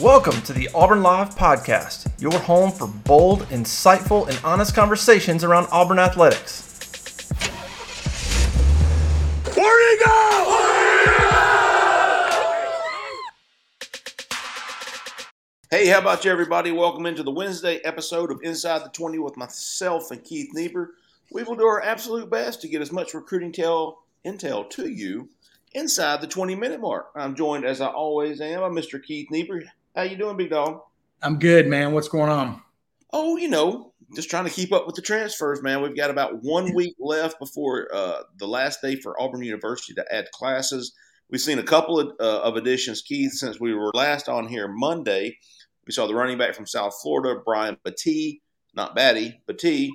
Welcome to the Auburn Live Podcast, your home for bold, insightful, and honest conversations around Auburn athletics. Where go? Hey, how about you, everybody? Welcome into the Wednesday episode of Inside the 20 with myself and Keith Niebuhr. We will do our absolute best to get as much recruiting tell, intel to you inside the 20 minute mark. I'm joined, as I always am, by Mr. Keith Niebuhr. How you doing, big dog? I'm good, man. What's going on? Oh, you know, just trying to keep up with the transfers, man. We've got about one week left before uh, the last day for Auburn University to add classes. We've seen a couple of, uh, of additions, Keith, since we were last on here Monday. We saw the running back from South Florida, Brian Battie, not Batty, Battie,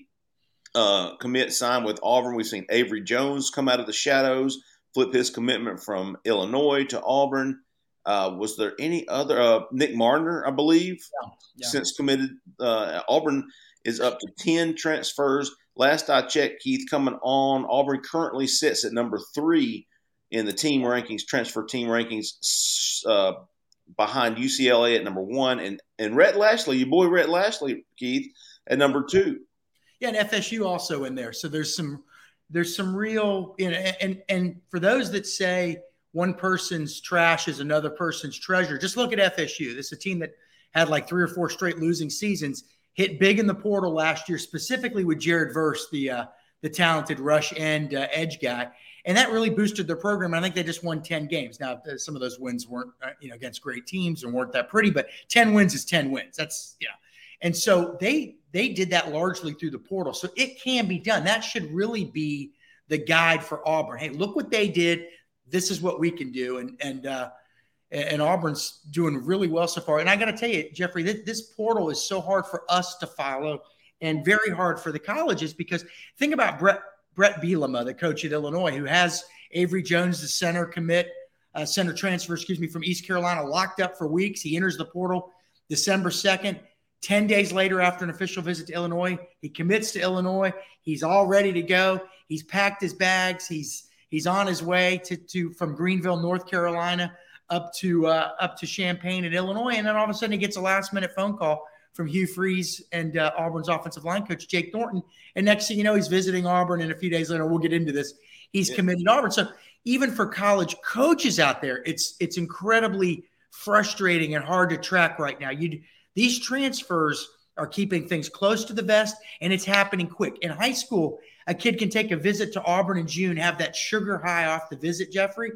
uh, commit sign with Auburn. We've seen Avery Jones come out of the shadows, flip his commitment from Illinois to Auburn. Uh, was there any other? Uh, Nick Mardner, I believe, yeah, yeah. since committed. Uh, Auburn is up to 10 transfers. Last I checked, Keith, coming on, Auburn currently sits at number three in the team rankings, transfer team rankings, uh, behind UCLA at number one, and and Rhett Lashlee, your boy Rhett Lashlee, Keith, at number two. Yeah, and FSU also in there. So there's some there's some real, you know, and and for those that say one person's trash is another person's treasure. Just look at FSU. This is a team that had like three or four straight losing seasons, hit big in the portal last year, specifically with Jared Verse, the uh, the talented rush and uh, edge guy, and that really boosted their program. I think they just won ten games. Now, uh, some of those wins weren't uh, you know against great teams and weren't that pretty, but ten wins is ten wins. That's yeah. And so they they did that largely through the portal. So it can be done. That should really be the guide for Auburn. Hey, look what they did this is what we can do. And and uh, and Auburn's doing really well so far. And I got to tell you, Jeffrey, this, this portal is so hard for us to follow and very hard for the colleges because think about Bret Bret Bielema, the coach at Illinois, who has Avery Jones, the center commit, uh, center transfer, excuse me, from East Carolina, locked up for weeks. He enters the portal December 2nd. 10 days later, after an official visit to Illinois, he commits to Illinois. He's all ready to go. He's packed his bags. He's He's on his way to, to from Greenville, North Carolina, up to uh, up to Champaign in Illinois, and then all of a sudden he gets a last minute phone call from Hugh Freeze and uh, Auburn's offensive line coach Jake Thornton, and next thing you know, he's visiting Auburn, and a few days later, we'll get into this. He's yeah. committed to Auburn. So even for college coaches out there, it's it's incredibly frustrating and hard to track right now. You these transfers are keeping things close to the vest, and it's happening quick. In high school, a kid can take a visit to Auburn in June, have that sugar high off the visit, Jeffrey.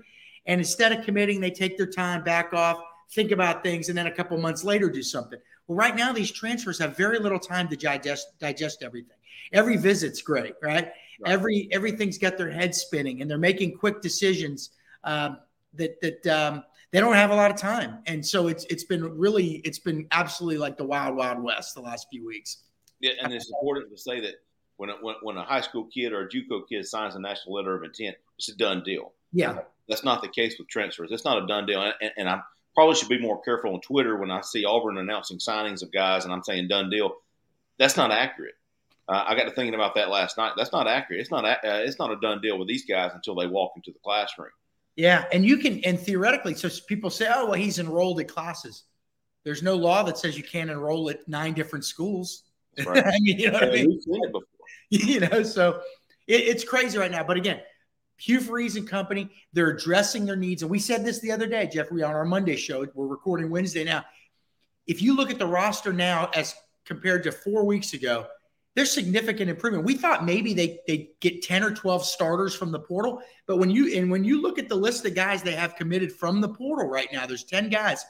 And instead of committing, they take their time, back off, think about things, and then a couple months later do something. Well, right now, these transfers have very little time to digest digest everything. Every visit's great, right? right. Every everything's got their head spinning, and they're making quick decisions um, that that um, they don't have a lot of time. And so it's it's been really it's been absolutely like the wild wild west the last few weeks. Yeah, and it's important to say that when a, when, when a high school kid or a JUCO kid signs a national letter of intent, it's a done deal. Yeah, that's not the case with transfers. It's not a done deal, and, and I probably should be more careful on Twitter when I see Auburn announcing signings of guys and I'm saying done deal. That's not accurate. Uh, I got to thinking about that last night. That's not accurate. It's not. A, uh, it's not a done deal with these guys until they walk into the classroom. Yeah, and you can, and theoretically, so people say, "Oh, well, he's enrolled at classes." There's no law that says you can't enroll at nine different schools. Right. You know what I mean? you know, so it, it's crazy right now. But again, Hugh Freeze and company, they're addressing their needs. And we said this the other day, Jeffrey, on our Monday show. We're recording Wednesday now. If you look at the roster now as compared to four weeks ago, there's significant improvement. We thought maybe they they get 10 or 12 starters from the portal, but when you and when you look at the list of guys they have committed from the portal right now, there's 10 guys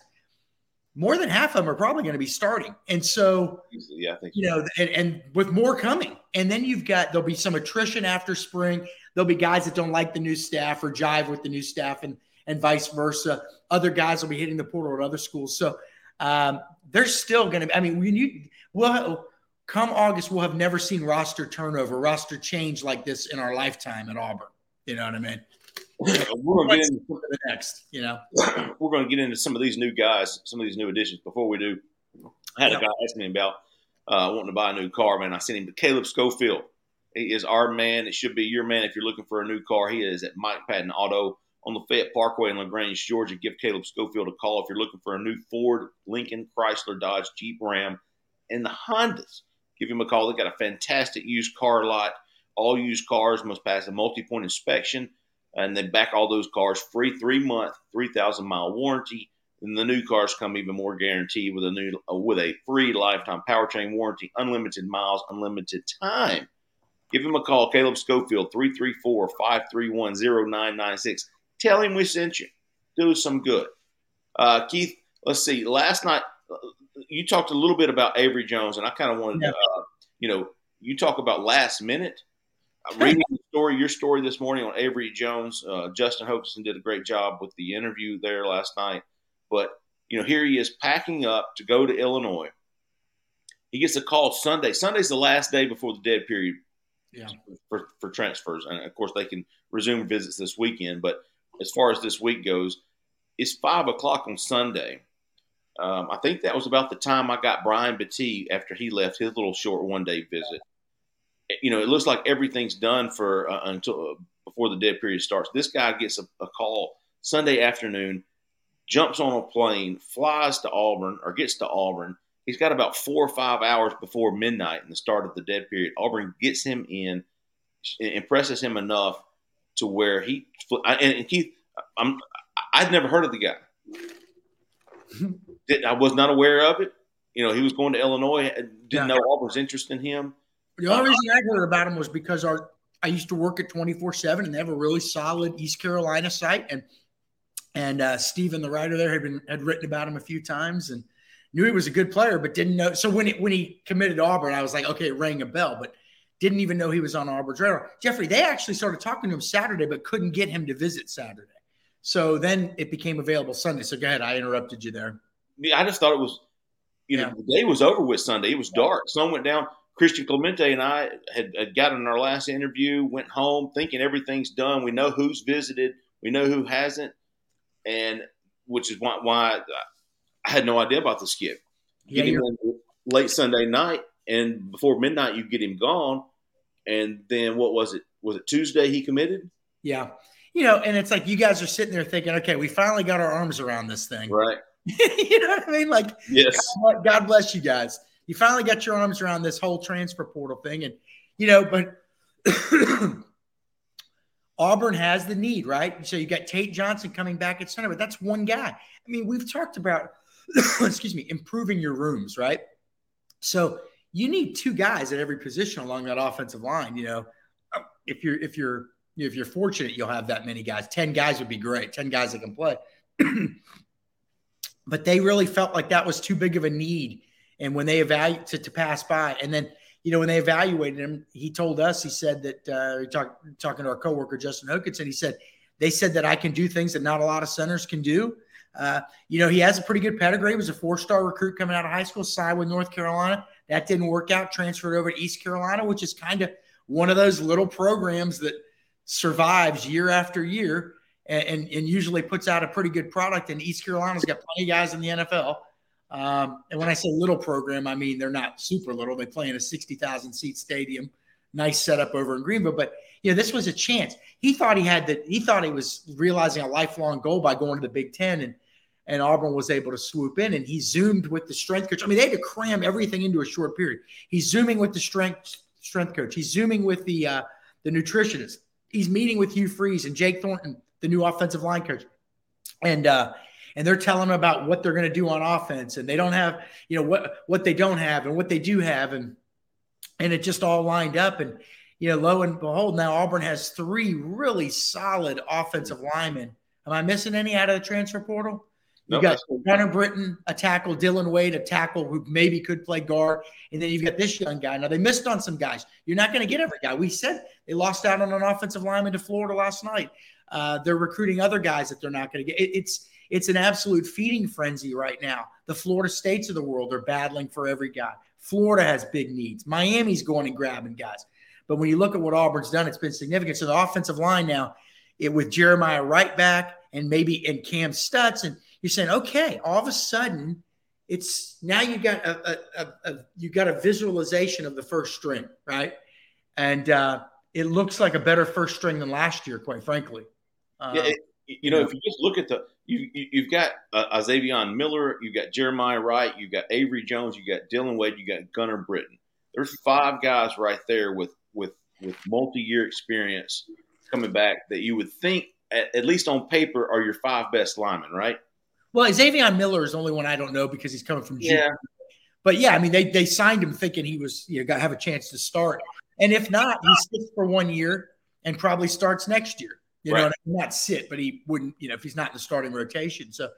more than half of them are probably going to be starting. And so, yeah, I think you know, and, and with more coming, and then you've got there'll be some attrition after spring. There'll be guys that don't like the new staff or jive with the new staff, and and vice versa. Other guys will be hitting the portal at other schools. So Um, they're still going to. I mean, when you well, come August, we'll have never seen roster turnover, roster change like this in our lifetime at Auburn. You know what I mean? We're going to get into the next. You know, we're going to get into some of these new guys, some of these new additions. Before we do, I had a guy ask me about uh, wanting to buy a new car. Man, I sent him to Caleb Schofield. He is our man. It should be your man if you're looking for a new car. He is at Mike Patton Auto on the Fayette Parkway in LaGrange, Georgia. Give Caleb Schofield a call if you're looking for a new Ford, Lincoln, Chrysler, Dodge, Jeep, Ram, and the Hondas. Give him a call. They got a fantastic used car lot. All used cars must pass a multi-point inspection, and they back all those cars free three month, three thousand mile warranty. And the new cars come even more guaranteed with a new uh, with a free lifetime powertrain warranty, unlimited miles, unlimited time. Give him a call, Caleb Schofield, 334 531 0996. Tell him we sent you. Do some good. Uh, Keith, let's see. Last night, uh, you talked a little bit about Avery Jones, and I kind of wanted yeah. to, uh, you know, you talk about last minute. Reading story, your story this morning on Avery Jones, uh, Justin Hokanson did a great job with the interview there last night. But, you know, here he is packing up to go to Illinois. He gets a call Sunday. Sunday's the last day before the dead period yeah. for, for transfers. And of course, they can resume visits this weekend. But as far as this week goes, it's five o'clock on Sunday. Um, I think that was about the time I got Brian Battie after he left his little short one day visit. You know, it looks like everything's done for uh, until uh, before the dead period starts. This guy gets a, a call Sunday afternoon, jumps on a plane, flies to Auburn or gets to Auburn He's got about four or five hours before midnight and the start of the dead period. Auburn gets him in, impresses him enough to where he and, Keith, I'm I'd never heard of the guy. I was not aware of it. You know, he was going to Illinois. Didn't yeah. know Auburn's interest in him. The only reason I heard about him was because our I used to work at twenty four seven, and they have a really solid East Carolina site, and and uh, Stephen, the writer there, had been had written about him a few times, and knew he was a good player, but didn't know. So when he, when he committed to Auburn, I was like, okay, it rang a bell, but didn't even know he was on Auburn's radar. Jeffrey, they actually started talking to him Saturday, but couldn't get him to visit Saturday. So then it became available Sunday. So go ahead. I interrupted you there. Yeah, I just thought it was, you know, yeah. the day was over with Sunday. It was dark. Sun went down. Christian Clemente and I had, had gotten our last interview, went home thinking everything's done. We know who's visited, we know who hasn't, and which is why, why I had no idea about the skip. Get yeah, him late Sunday night, and before midnight, you get him gone. And then what was it? Was it Tuesday he committed? Yeah. You know, and it's like you guys are sitting there thinking, okay, we finally got our arms around this thing. Right. you know what I mean? Like, yes. God, God bless you guys. You finally got your arms around this whole transfer portal thing. And, you know, but Auburn has the need, right? So you got Tate Johnson coming back at center, but that's one guy. I mean, we've talked about excuse me, improving your rooms, right? So you need two guys at every position along that offensive line. You know, if you're if you're if you're fortunate, you'll have that many guys. Ten guys would be great. Ten guys that can play. but they really felt like that was too big of a need. And when they evaluate to, to pass by, and then you know when they evaluated him, he told us he said that uh, talk, talking to our coworker Justin Hokanson, he said they said that I can do things that not a lot of centers can do. Uh, you know, he has a pretty good pedigree. He was a four-star recruit coming out of high school, signed with North Carolina. That didn't work out. Transferred over to East Carolina, which is kind of one of those little programs that survives year after year and, and, and, usually puts out a pretty good product. And East Carolina's got plenty of guys in the NFL. Um, and when I say little program, I mean they're not super little. They play in a 60,000 seat stadium. Nice setup over in Greenville. But you know, this was a chance. He thought he had that. He thought he was realizing a lifelong goal by going to the Big Ten, and and Auburn was able to swoop in. And he zoomed with the strength coach. I mean, they had to cram everything into a short period. He's zooming with the strength strength coach. He's zooming with the uh, the nutritionist. He's meeting with Hugh Freeze and Jake Thornton, the new offensive line coach, and uh, and they're telling them about what they're going to do on offense, and they don't have you know what what they don't have and what they do have, and and it just all lined up and you know, lo and behold, now Auburn has three really solid offensive linemen. Am I missing any out of the transfer portal? You nope. got Gunnar Britton, a tackle, Dillon Wade, a tackle who maybe could play guard, and then you've got this young guy. Now they missed on some guys. You're not going to get every guy. We said they lost out on an offensive lineman to Florida last night. Uh, they're recruiting other guys that they're not going to get. It, it's it's an absolute feeding frenzy right now. The Florida States of the world are battling for every guy. Florida has big needs. Miami's going and grabbing guys. But when you look at what Auburn's done, it's been significant. So the offensive line now, it with Jeremiah right back and maybe and Kam Stutts, and you're saying, okay, all of a sudden, it's now you got a, a, a, a you got a visualization of the first string, right? And uh, it looks like a better first string than last year, quite frankly. Yeah, it, you know, if you just look at the you, you have got uh, Miller, you've got Jeremiah Wright, you've got Avery Jones, you've got Dillon Wade, you've got Gunnar Britton. There's five guys right there with with with multi-year experience coming back that you would think at, at least on paper are your five best linemen, right? Well, Xavier Miller is the only one I don't know because he's coming from G. Yeah. But yeah, I mean, they they signed him thinking he was you know got to have a chance to start, and if not, he sits for one year and probably starts next year. You right. know, not sit, but he wouldn't. You know, if he's not in the starting rotation, so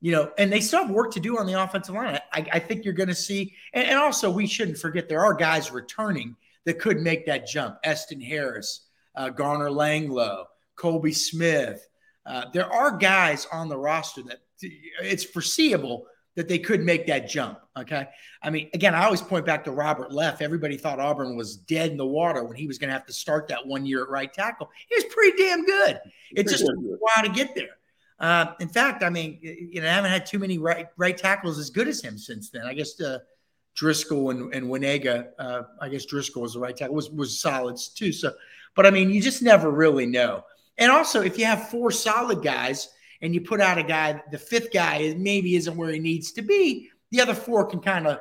you know, and they still have work to do on the offensive line. I, I think you're going to see, and, and, also we shouldn't forget there are guys returning that could make that jump. Eston Harris, uh, Garner Langlo, Colby Smith. Uh, there are guys on the roster that it's foreseeable that they could make that jump. Okay. I mean, again, I always point back to Robert Leff. Everybody thought Auburn was dead in the water when he was going to have to start that one year at right tackle. He was pretty damn good. It just took a while to get there. Uh, in fact, I mean, you know, I haven't had too many right right tackles as good as him since then. I guess uh, Driscoll and, and Wanogho, uh, I guess Driscoll was the right tackle, was was solids too. So, but I mean, you just never really know. And also, if you have four solid guys and you put out a guy, the fifth guy maybe isn't where he needs to be, the other four can kind of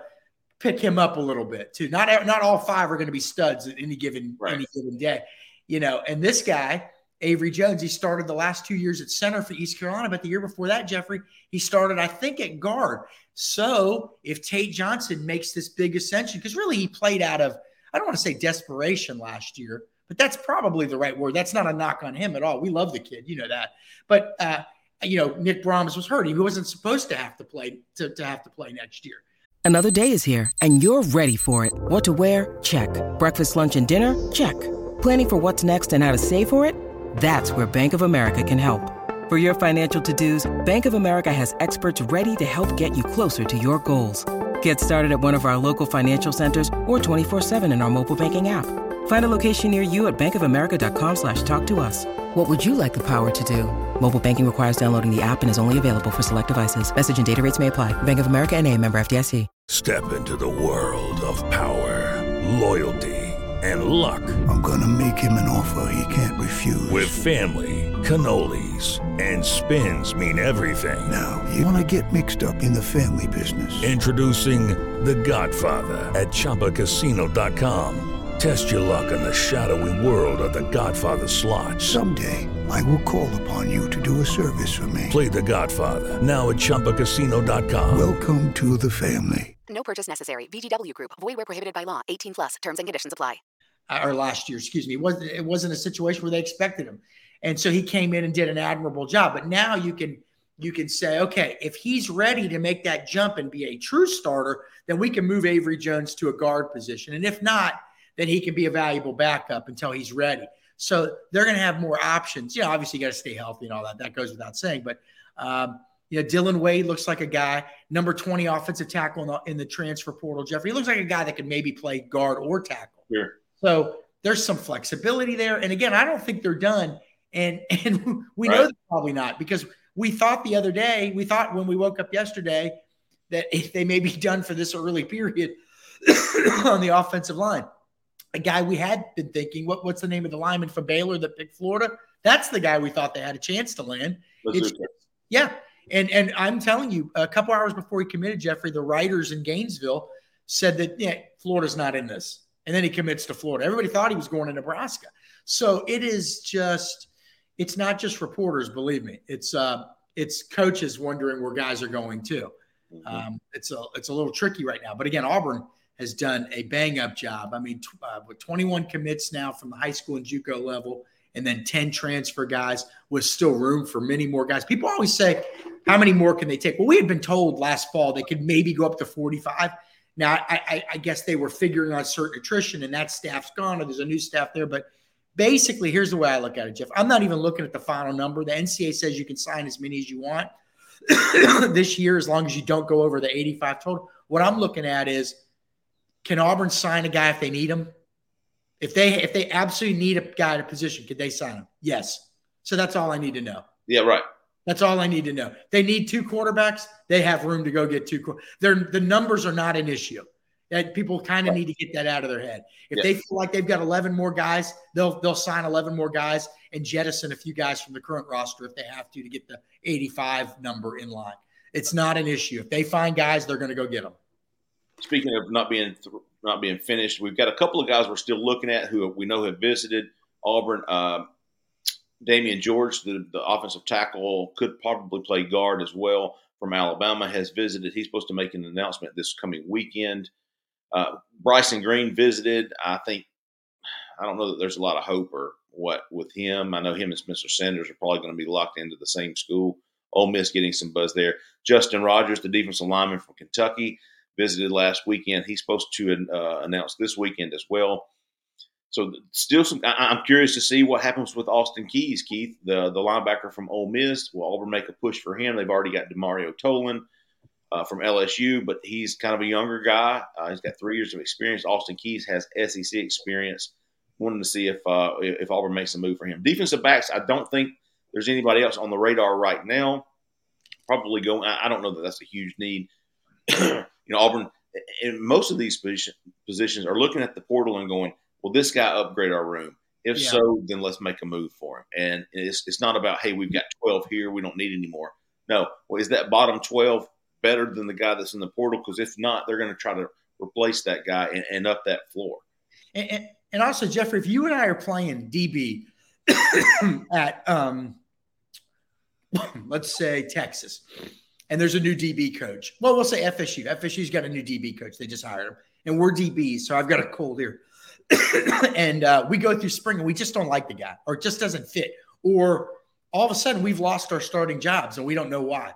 pick him up a little bit too. Not not all five are going to be studs at any given right. any given day, you know. And this guy, Avery Jones, he started the last two years at center for East Carolina, but the year before that, Jeffrey, he started I think at guard. So if Tate Johnson makes this big ascension, because really he played out of I don't want to say desperation last year, but that's probably the right word. That's not a knock on him at all. We love the kid, you know that. But uh, you know, Nick Brahms was hurt. He wasn't supposed to have to play to, to have to play next year. Another day is here, and you're ready for it. What to wear? Check. Breakfast, lunch, and dinner? Check. Planning for what's next and how to save for it? That's where Bank of America can help. For your financial to-dos, Bank of America has experts ready to help get you closer to your goals. Get started at one of our local financial centers or 24-7 in our mobile banking app. Find a location near you at bankofamerica.com slash talk to us. What would you like the power to do? Mobile banking requires downloading the app and is only available for select devices. Message and data rates may apply. Bank of America and a member FDIC. Step into the world of power, loyalty, and luck. I'm going to make him an offer he can't refuse. With family, cannolis, and spins mean everything. Now, you want to get mixed up in the family business. Introducing The Godfather at ChumbaCasino.com. Test your luck in the shadowy world of the Godfather slot. Someday, I will call upon you to do a service for me. Play the Godfather, now at Chumbacasino.com. Welcome to the family. No purchase necessary. VGW Group. Void where prohibited by law. 18 plus. Terms and conditions apply. Or last year, excuse me. It wasn't, it wasn't a situation where they expected him. And so he came in and did an admirable job. But now you can you can say, okay, if he's ready to make that jump and be a true starter, then we can move Avery Jones to a guard position. And if not – then he can be a valuable backup until he's ready. So they're going to have more options. You know, obviously you got to stay healthy and all that. That goes without saying. But um, you know, Dillon Wade looks like a guy, number 20 offensive tackle in the, in the transfer portal. Jeffrey he looks like a guy that could maybe play guard or tackle. Sure. So there's some flexibility there. And again, I don't think they're done. And and we right. know they're probably not because we thought the other day, we thought when we woke up yesterday that if they may be done for this early period on the offensive line a guy we had been thinking, what, what's the name of the lineman from Baylor that picked Florida? That's the guy we thought they had a chance to land. yeah. And and I'm telling you, a couple hours before he committed, Jeffrey, the writers in Gainesville said that yeah, Florida's not in this. And then he commits to Florida. Everybody thought he was going to Nebraska. So it is just, it's not just reporters, believe me. It's uh it's coaches wondering where guys are going to. Mm-hmm. Um, it's a it's a little tricky right now. But again, Auburn – has done a bang up job. I mean, uh, with 21 commits now from the high school and JUCO level, and then 10 transfer guys, with still room for many more guys. People always say, how many more can they take? Well, we had been told last fall they could maybe go up to 45. Now, I, I, I guess they were figuring on certain attrition, and that staff's gone, or there's a new staff there. But basically, here's the way I look at it, Jeff. I'm not even looking at the final number. The NCAA says you can sign as many as you want. this year, as long as you don't go over the 85 total. What I'm looking at is can Auburn sign a guy if they need him? If they if they absolutely need a guy at a position, could they sign him? Yes. So that's all I need to know. Yeah, right. That's all I need to know. They need two quarterbacks. They have room to go get two. They're, the numbers are not an issue. That people kind of need to get that out of their head. If Yeah. they feel like they've got 11 more guys, they'll they'll sign 11 more guys and jettison a few guys from the current roster if they have to to get the 85 number in line. It's not an issue. If they find guys, they're going to go get them. Speaking of not being not being finished, we've got a couple of guys we're still looking at who we know have visited Auburn. Uh, Damieon George, the, the offensive tackle, could probably play guard as well from Alabama, has visited. He's supposed to make an announcement this coming weekend. Uh, Bryson Green visited. I think I don't know that there's a lot of hope or what with him. I know him and Spencer Sanders are probably going to be locked into the same school. Ole Miss getting some buzz there. Justin Rogers, the defensive lineman from Kentucky, visited last weekend. He's supposed to uh, announce this weekend as well. So still some. I, I'm curious to see what happens with Austin Keys, Keith, the the linebacker from Ole Miss. Will Auburn make a push for him? They've already got Demario Tolan uh, from LSU, but he's kind of a younger guy. Uh, he's got three years of experience. Austin Keys has SEC experience. Wanting to see if uh, if Auburn makes a move for him. Defensive backs, I don't think there's anybody else on the radar right now. Probably going. I don't know that that's a huge need. you know, Auburn in most of these position, positions are looking at the portal and going, "Will this guy upgrade our room? If Yeah. so, then let's make a move for him." And it's it's not about, "Hey, we've got 12 here, we don't need any more." No, well, is that bottom 12 better than the guy that's in the portal? Because if not, they're going to try to replace that guy and, and up that floor. And, and, and also, Jeffrey, if you and I are playing DB at, um, let's say Texas, and there's a new DB coach. Well, we'll say FSU. FSU's got a new DB coach. They just hired him, and we're DBs. So I've got a cold here, and uh, we go through spring, and we just don't like the guy, or it just doesn't fit, or all of a sudden we've lost our starting jobs, and we don't know why.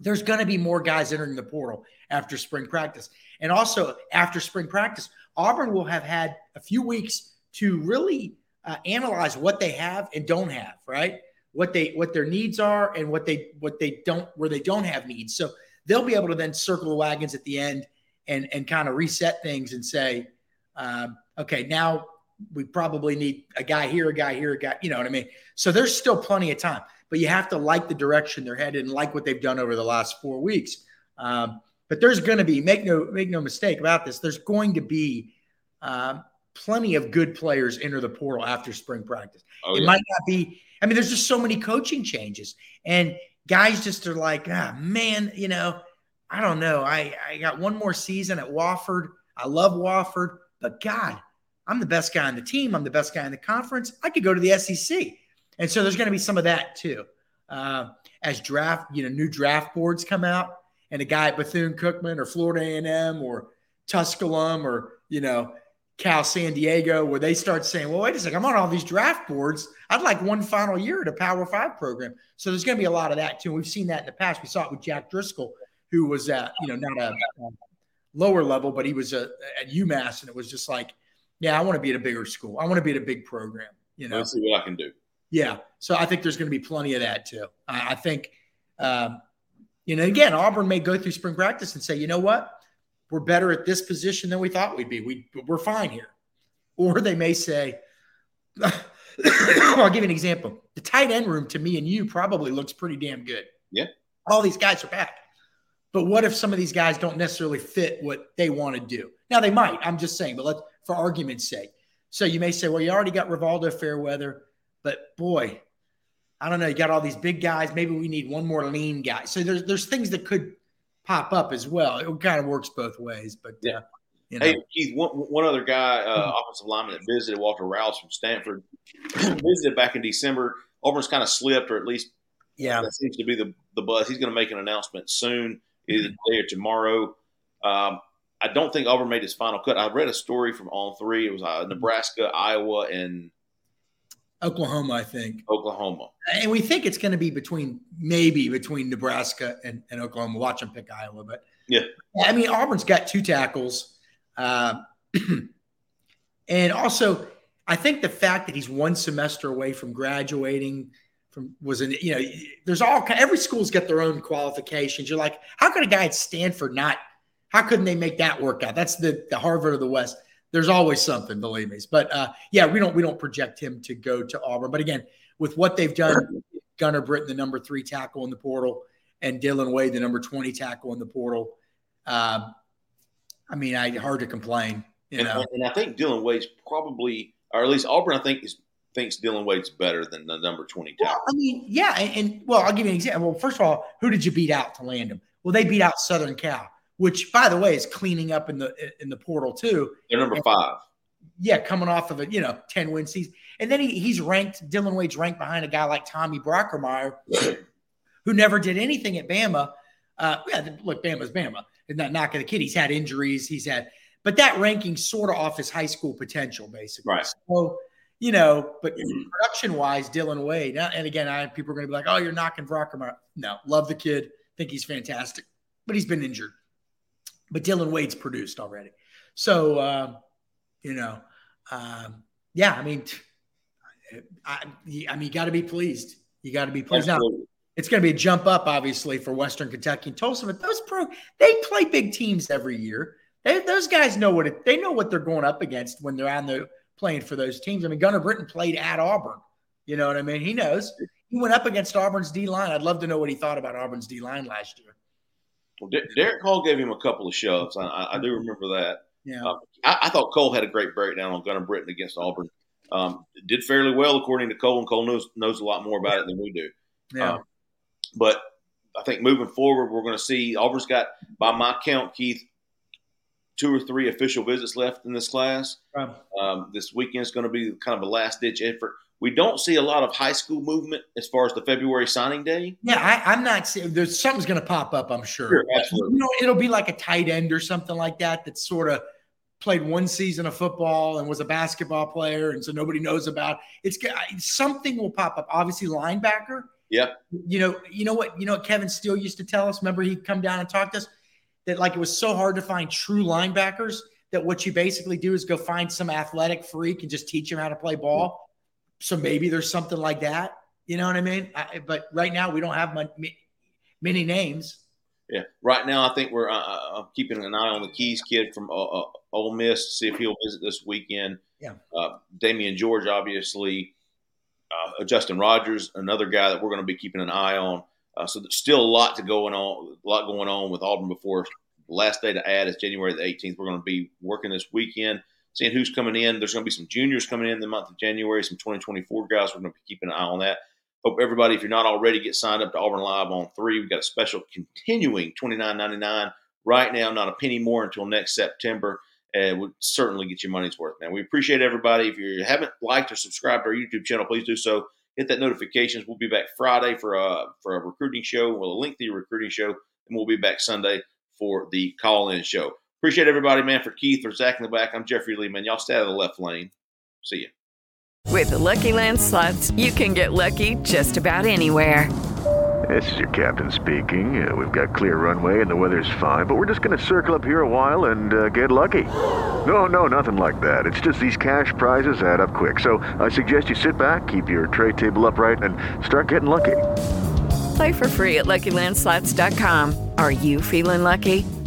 There's going to be more guys entering the portal after spring practice, and also after spring practice. Auburn will have had a few weeks to really uh, analyze what they have and don't have, right? What they what their needs are and what they what they don't where they don't have needs. So they'll be able to then circle the wagons at the end and and kind of reset things and say, um, okay, now we probably need a guy here, a guy here, a guy. You know what I mean? So there's still plenty of time, but you have to like the direction they're headed and like what they've done over the last four weeks. Um, but there's going to be make no make no mistake about this. There's going to be um, plenty of good players enter the portal after spring practice. Oh, it yeah. might not be. I mean, there's just so many coaching changes, and guys just are like, ah, man, you know, I don't know. I I got one more season at Wofford. I love Wofford, but God, I'm the best guy on the team. I'm the best guy in the conference. I could go to the SEC, and so there's going to be some of that too. Uh, as draft, you know, new draft boards come out, and a guy at Bethune Cookman or Florida A&M or Tusculum or you know Cal San Diego, where they start saying, "Well, wait a second, I'm on all these draft boards. I'd like one final year at a Power Five program." So there's going to be a lot of that too. We've seen that in the past. We saw it with Jack Driscoll, who was at you know not a, a lower level, but he was a, at UMass, and it was just like, "Yeah, I want to be at a bigger school. I want to be at a big program." You know, Let's see what I can do. yeah. So I think there's going to be plenty of that too. I, I think, um, you know, again, Auburn may go through spring practice and say, you know what, we're better at this position than we thought we'd be. We we're fine here, or they may say, I'll give you an example. The tight end room to me and you probably looks pretty damn good. Yeah. All these guys are back. But what if some of these guys don't necessarily fit what they want to do? Now they might. I'm just saying, but let's for argument's sake. So you may say, well, you already got Rivaldo Fairweather, but boy, I don't know. You got all these big guys. Maybe we need one more lean guy. So there's there's things that could pop up as well. It kind of works both ways. But Yeah. uh, you know, Hey, Keith, one, one other guy, uh, offensive lineman that visited, Walter Rouse from Stanford, visited back in December. Auburn's kind of slipped, or at least yeah, that seems to be the, the buzz. He's going to make an announcement soon, either today or tomorrow. Um, I don't think Auburn made his final cut. I read a story from On Three. It was uh, Nebraska, Iowa, and Oklahoma, I think. Oklahoma. And we think it's going to be between maybe between Nebraska and, and Oklahoma. Watch them pick Iowa, but Yeah. I mean Auburn's got two tackles, uh, and also I think the fact that he's one semester away from graduating from was an you know there's all every school's got their own qualifications. You're like, how could a guy at Stanford not? How couldn't they make that work out? That's the the Harvard of the West. There's always something, believe me. But uh, yeah, we don't we don't project him to go to Auburn. But again, with what they've done, Gunnar Britton, the number three tackle in the portal, and Dillon Wade, the number 20 tackle in the portal. Um, I mean, I hard to complain. You and, know, and I think Dillon Wade's probably, or at least Auburn, I think is thinks Dillon Wade's better than the number 20 tackle. Well, I mean, yeah, and, and, well, I'll give you an example. Well, first of all, who did you beat out to land him? Well, they beat out Southern Cal, which, by the way, is cleaning up in the in the portal too. They're number and, five. Yeah, coming off of a you know 10 win season, and then he, he's ranked. Dillon Wade's ranked behind a guy like Tommy Brockermeyer, who never did anything at Bama. Uh, yeah, look, Bama's Bama. Not knocking the kid. He's had injuries. He's had, but that ranking sort of off his high school potential, basically. Right. So you know, but production wise, Dillon Wade, and again, I people are going to be like, oh, you're knocking Brockermeyer. No, love the kid, think he's fantastic, but he's been injured. But Dillon Wade's produced already. So, um, you know, um, yeah, I mean, I, I mean, you got to be pleased. You got to be pleased. Absolutely. Now, it's going to be a jump up, obviously, for Western Kentucky and Tulsa, but those pro, they play big teams every year. They, those guys know what it, they know what they're going up against when they're on the playing for those teams. I mean, Gunnar Britton played at Auburn. You know what I mean? He knows. He went up against Auburn's D line. I'd love to know what he thought about Auburn's D line last year. Well, Derek Cole gave him a couple of shoves. I, I do remember that. Yeah. Uh, I, I, thought Cole had a great breakdown on Gunnar Britton against Auburn. Um, did fairly well according to Cole, and Cole knows knows a lot more about it than we do. Yeah. Um, but I think moving forward, we're going to see Auburn's got, by my count, Keith, two or three official visits left in this class. Right. Um, this weekend is going to be kind of a last ditch effort. We don't see a lot of high school movement as far as the February signing day. Yeah, I, am not saying there's something's going to pop up. I'm sure. sure absolutely. You know, it'll be like a tight end or something like that. That sort of played one season of football and was a basketball player, and so nobody knows about. It's something will pop up. Obviously, linebacker. Yeah. You know, you know what? You know what Kevin Steele used to tell us. Remember, he'd come down and talk to us that like it was so hard to find true linebackers that what you basically do is go find some athletic freak and just teach him how to play ball. So maybe there's something like that. You know what I mean? I, but right now we don't have many, many names. Yeah, right now I think we're uh, uh, keeping an eye on the Keys kid from uh, uh, Ole Miss to see if he'll visit this weekend. Yeah, uh, Damieon George, obviously. Uh, Justin Rogers, another guy that we're going to be keeping an eye on. Uh, so there's still a lot to going on, a lot going on with Auburn before the last day to add is January the 18th. We're going to be working this weekend, seeing who's coming in. There's going to be some juniors coming in the month of January, some 2024 guys. We're going to be keeping an eye on that. Hope everybody, if you're not already, get signed up to Auburn Live on three. We've got a special continuing $29.99 right now, not a penny more until next September. And would certainly get your money's worth, man. We appreciate everybody. If you haven't liked or subscribed to our YouTube channel, please do so hit that notifications. We'll be back Friday for a for a recruiting show. We'll link recruiting show, and we'll be back Sunday for the call in show. Appreciate everybody, man. For Keith or Zach in the back, I'm Jeffrey Lee, man. Y'all stay out of the left lane. See you. With the Lucky Land slots, you can get lucky just about anywhere. This is your captain speaking. Uh, we've got clear runway and the weather's fine, but we're just going to circle up here a while and uh, get lucky. No, no, nothing like that. It's just these cash prizes add up quick. So I suggest you sit back, keep your tray table upright, and start getting lucky. Play for free at LuckyLandSlots.com. Are you feeling lucky?